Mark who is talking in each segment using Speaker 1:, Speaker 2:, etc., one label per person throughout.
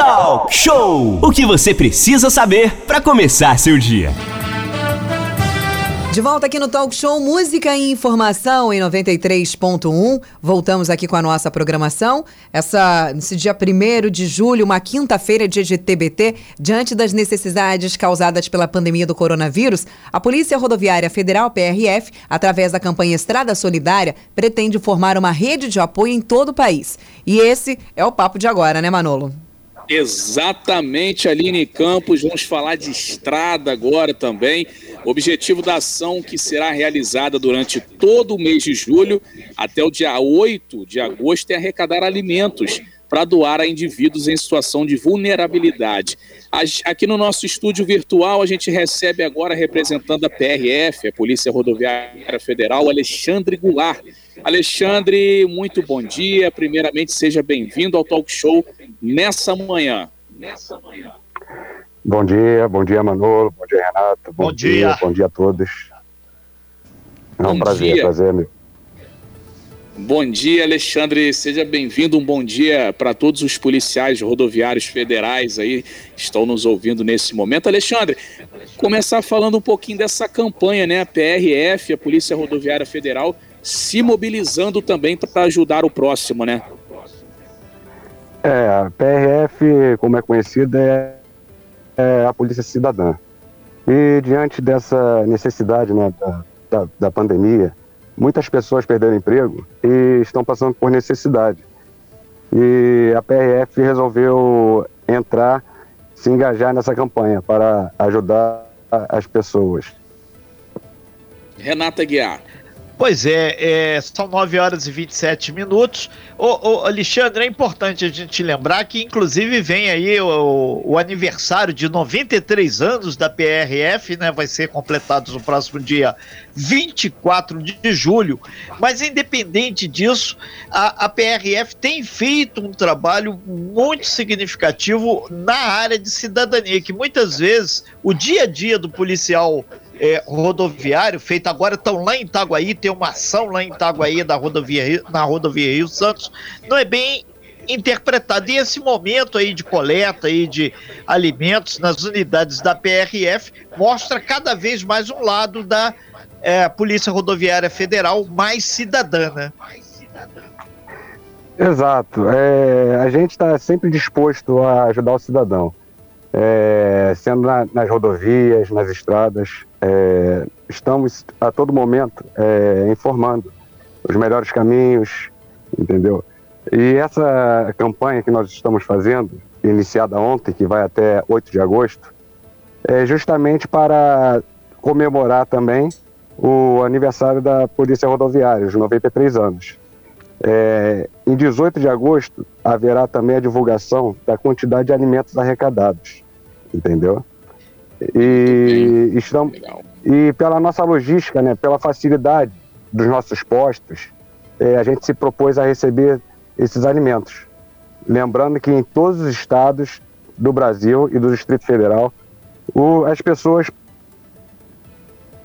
Speaker 1: Talk Show! O que você precisa saber para começar seu dia.
Speaker 2: De volta aqui no Talk Show Música e Informação em 93.1. Voltamos aqui com a nossa programação. Essa, nesse dia 1 de julho, uma quinta-feira, dia de TBT, diante das necessidades causadas pela pandemia do coronavírus, a Polícia Rodoviária Federal, PRF, através da campanha Estrada Solidária, pretende formar uma rede de apoio em todo o país. E esse é o papo de agora, né, Manolo?
Speaker 3: Exatamente, Aline Campos. Vamos falar de estrada agora também. O objetivo da ação que será realizada durante todo o mês de julho até o dia 8 de agosto é arrecadar alimentos para doar a indivíduos em situação de vulnerabilidade. Aqui no nosso estúdio virtual, a gente recebe agora, representando a PRF, a Polícia Rodoviária Federal, Alexandre Goulart. Alexandre, muito bom dia. Primeiramente, seja bem-vindo ao Talk Show nessa manhã. Nessa manhã.
Speaker 4: Bom dia, bom dia Manolo, bom dia Renato, bom, bom dia. dia. bom dia a todos. É um bom prazer, dia. prazer meu.
Speaker 3: Bom dia, Alexandre. Seja bem-vindo. Um bom dia para todos os policiais rodoviários federais aí que estão nos ouvindo nesse momento. Alexandre, começar falando um pouquinho dessa campanha, né? A PRF, a Polícia Rodoviária Federal, se mobilizando também para ajudar o próximo, né?
Speaker 4: É, a PRF, como é conhecida, é, é a Polícia Cidadã. E diante dessa necessidade né, da, da, da pandemia, muitas pessoas perderam emprego e estão passando por necessidade. E a PRF resolveu entrar, se engajar nessa campanha para ajudar as pessoas.
Speaker 3: Renata Guiar.
Speaker 5: Pois é, é, são 9 horas e 27 minutos. Ô, ô, Alexandre, é importante a gente lembrar que, inclusive, vem aí o, o, aniversário de 93 anos da PRF, né? Vai ser completado no próximo dia 24 de julho. Mas, independente disso, a, a PRF tem feito um trabalho muito significativo na área de cidadania, que muitas vezes o dia a dia do policial é, rodoviário feito agora, estão lá em Itaguaí, tem uma ação lá em Itaguaí da rodovia, na rodovia Rio Santos, não é bem interpretado. E esse momento aí de coleta aí de alimentos nas unidades da PRF mostra cada vez mais um lado da é, Polícia Rodoviária Federal mais cidadana.
Speaker 4: Exato. É, a gente está sempre disposto a ajudar o cidadão é, sendo na, nas rodovias, nas estradas. É, estamos a todo momento é, informando os melhores caminhos, entendeu? E essa campanha que nós estamos fazendo, iniciada ontem, que vai até 8 de agosto, é justamente para comemorar também o aniversário da Polícia Rodoviária, os 93 anos. É, em 18 de agosto haverá também a divulgação da quantidade de alimentos arrecadados, entendeu? E estamos e pela nossa logística, né, pela facilidade dos nossos postos, é, a gente se propôs a receber esses alimentos. Lembrando que em todos os estados do Brasil e do Distrito Federal, o, as pessoas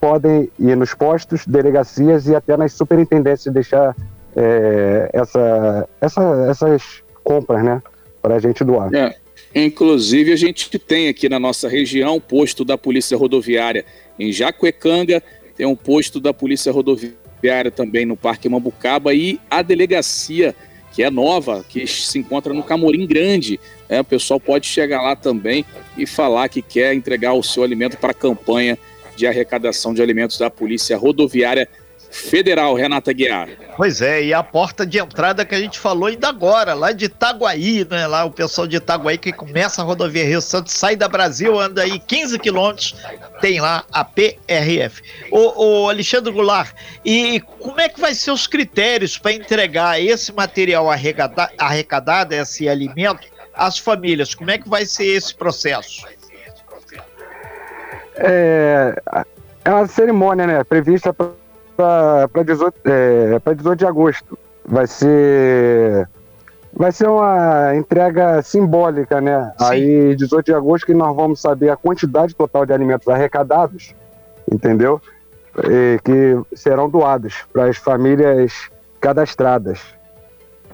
Speaker 4: podem ir nos postos, delegacias e até nas superintendências deixar é, essa, essa, essas compras, né, para a gente doar.
Speaker 3: É. Inclusive, a gente tem aqui na nossa região posto da Polícia Rodoviária em Jacuecanga, tem um posto da Polícia Rodoviária também no Parque Mambucaba e a delegacia, que é nova, que se encontra no Camorim Grande. É, o pessoal pode chegar lá também e falar que quer entregar o seu alimento para a campanha de arrecadação de alimentos da Polícia Rodoviária Federal, Renata Guiar.
Speaker 5: Pois é, e a porta de entrada que a gente falou ainda agora, lá de Itaguaí, né? Lá o pessoal de Itaguaí que começa a rodovia Rio Santos, sai da Brasil, anda aí 15 quilômetros, tem lá a PRF. O, o Alexandre Goulart, e como é que vai ser os critérios para entregar esse material arrecada, arrecadado, esse alimento, às famílias? Como é que vai ser esse processo?
Speaker 4: É, é uma cerimônia, né? Prevista para para 18, é, 18 de agosto. Vai ser vai ser uma entrega simbólica, né? Sim. Aí 18 de agosto que nós vamos saber a quantidade total de alimentos arrecadados, entendeu? E que serão doados para as famílias cadastradas.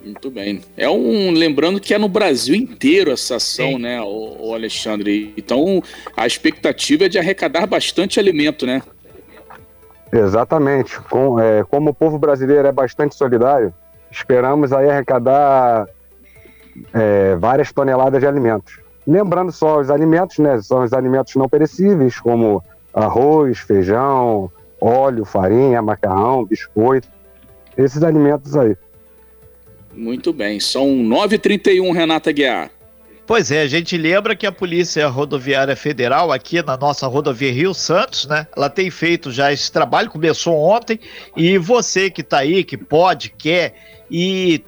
Speaker 3: Muito bem. É um lembrando que é no Brasil inteiro essa ação, Sim. né, o, o, Alexandre. Então a expectativa é de arrecadar bastante alimento, né?
Speaker 4: Exatamente. Com, é, como o povo brasileiro é bastante solidário, esperamos aí arrecadar é, várias toneladas de alimentos. Lembrando só os alimentos, né? São os alimentos não perecíveis, como arroz, feijão, óleo, farinha, macarrão, biscoito. Esses alimentos aí.
Speaker 3: Muito bem. São 9h31, Renata Guiar.
Speaker 5: Pois é, a gente lembra que a Polícia Rodoviária Federal, aqui na nossa rodovia Rio Santos, né? Ela tem feito já esse trabalho, começou ontem, e você que está aí, que pode, quer e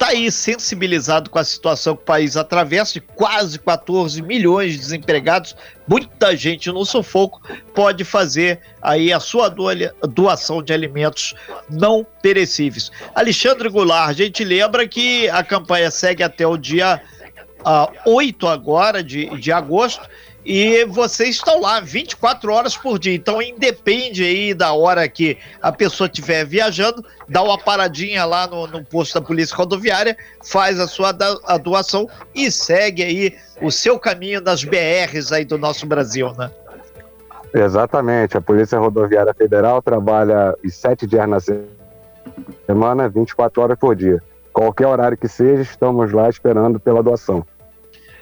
Speaker 5: tá aí sensibilizado com a situação que o país atravessa, de quase 14 milhões de desempregados, muita gente no sufoco, pode fazer aí a sua doação de alimentos não perecíveis. Alexandre Goulart, a gente lembra que a campanha segue até o dia uh, ah, 8 agora de, de agosto, e vocês estão lá 24 horas por dia. Então independe aí da hora que a pessoa estiver viajando, dá uma paradinha lá no, no, posto da Polícia Rodoviária, faz a sua a doação e segue aí o seu caminho nas BRs aí do nosso Brasil, né?
Speaker 4: Exatamente. A Polícia Rodoviária Federal trabalha sete dias na semana, 24 horas por dia. Qualquer horário que seja, estamos lá esperando pela doação.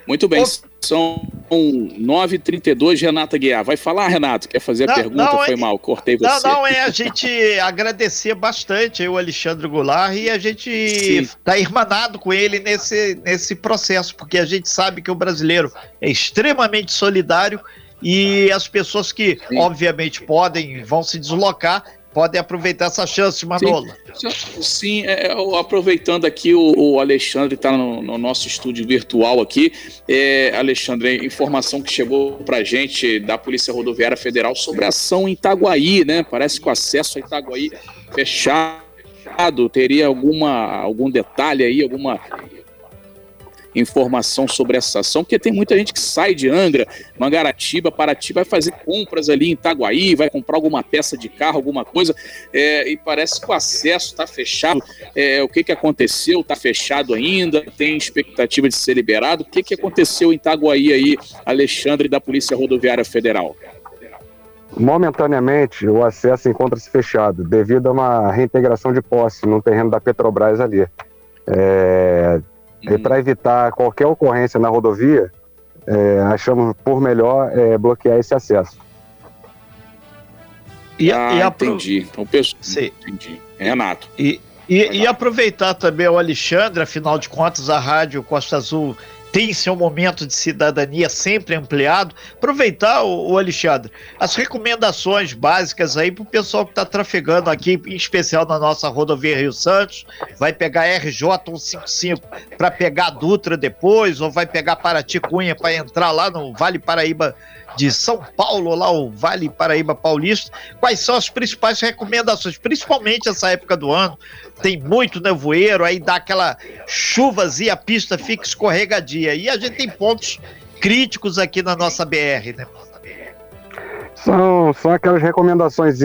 Speaker 3: Muito bem, são 9h32, Renata Guiar. Vai falar, Renato? Quer fazer a não, pergunta? Não, Foi é, mal, cortei você.
Speaker 5: Não, não, é a gente agradecer bastante o Alexandre Goulart e a gente está irmanado com ele nesse, nesse processo, porque a gente sabe que o brasileiro é extremamente solidário e as pessoas que, Sim. obviamente, podem, vão se deslocar, podem aproveitar essa chance, Manolo.
Speaker 3: Sim, sim é, aproveitando aqui, o, o Alexandre está no, no, nosso estúdio virtual aqui. É, Alexandre, informação que chegou para gente da Polícia Rodoviária Federal sobre a ação em Itaguaí, né? Parece que o acesso a Itaguaí fechado. Teria alguma, algum detalhe aí, alguma informação sobre essa ação, porque tem muita gente que sai de Angra, Mangaratiba, Paraty, vai fazer compras ali em Itaguaí, vai comprar alguma peça de carro, alguma coisa, é, e parece que o acesso está fechado. É, o que, que aconteceu? Está fechado ainda? Tem expectativa de ser liberado? O que, que aconteceu em Itaguaí aí, Alexandre, da Polícia Rodoviária Federal?
Speaker 4: Momentaneamente, o acesso encontra-se fechado, devido a uma reintegração de posse no terreno da Petrobras ali. É, e para evitar qualquer ocorrência na rodovia, é, achamos por melhor é, bloquear esse acesso.
Speaker 3: E, ah, e entendi. Então, pessoal, entendi. Renato.
Speaker 5: E, e, e, aproveitar também o Alexandre, afinal de contas, a Rádio Costa Azul tem seu momento de cidadania sempre ampliado. Aproveitar, o, Alexandre, as recomendações básicas aí para o pessoal que está trafegando aqui, em especial na nossa rodovia Rio Santos, vai pegar RJ 155 para pegar Dutra depois, ou vai pegar Paraty Cunha para entrar lá no Vale Paraíba de São Paulo, lá o Vale Paraíba Paulista. Quais são as principais recomendações, principalmente essa época do ano? Tem muito nevoeiro, aí dá aquela chuvas e a pista fica escorregadia. E a gente tem pontos críticos aqui na nossa BR, né?
Speaker 4: São, são aquelas recomendações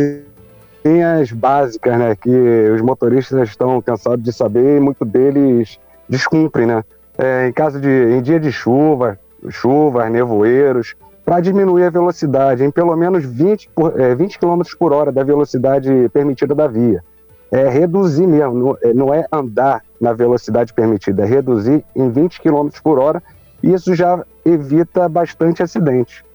Speaker 4: básicas, né? Que os motoristas estão cansados de saber e muito deles descumprem, né? É, em caso de em dia de chuva, chuvas, nevoeiros, para diminuir a velocidade em pelo menos 20, por, é, 20 km por hora da velocidade permitida da via. É reduzir mesmo, não, é, é andar na velocidade permitida, é reduzir em 20 km por hora. Isso já evita bastante acidente.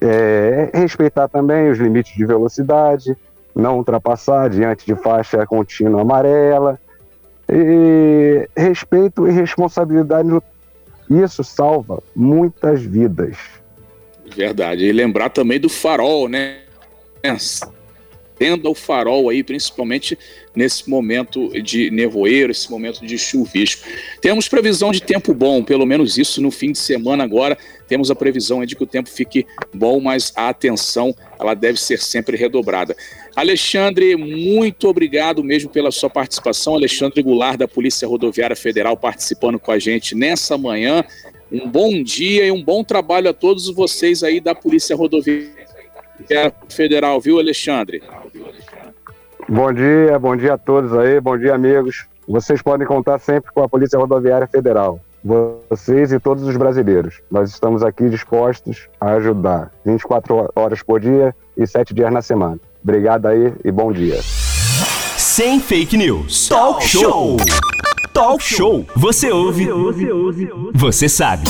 Speaker 4: É, respeitar também os limites de velocidade, não ultrapassar diante de faixa contínua amarela. E respeito e responsabilidade, isso salva muitas vidas.
Speaker 3: Verdade. E lembrar também do farol, né? Tenda o farol aí, principalmente nesse momento de nevoeiro, esse momento de chuvisco. Temos previsão de tempo bom, pelo menos isso no fim de semana agora. Temos a previsão de que o tempo fique bom, mas a atenção ela deve ser sempre redobrada. Alexandre, muito obrigado mesmo pela sua participação. Alexandre Goulart, da Polícia Rodoviária Federal, participando com a gente nessa manhã. Um bom dia e um bom trabalho a todos vocês aí da Polícia Rodoviária Federal, viu, Alexandre?
Speaker 4: Bom dia, bom dia a todos aí, bom dia, amigos. vocês podem contar sempre com a Polícia Rodoviária Federal. Vocês e todos os brasileiros. Nós estamos aqui dispostos a ajudar 24 horas por dia e 7 dias na semana. Obrigado aí e bom dia.
Speaker 1: Sem fake news. Talk show. Talk show. Você ouve. Você sabe.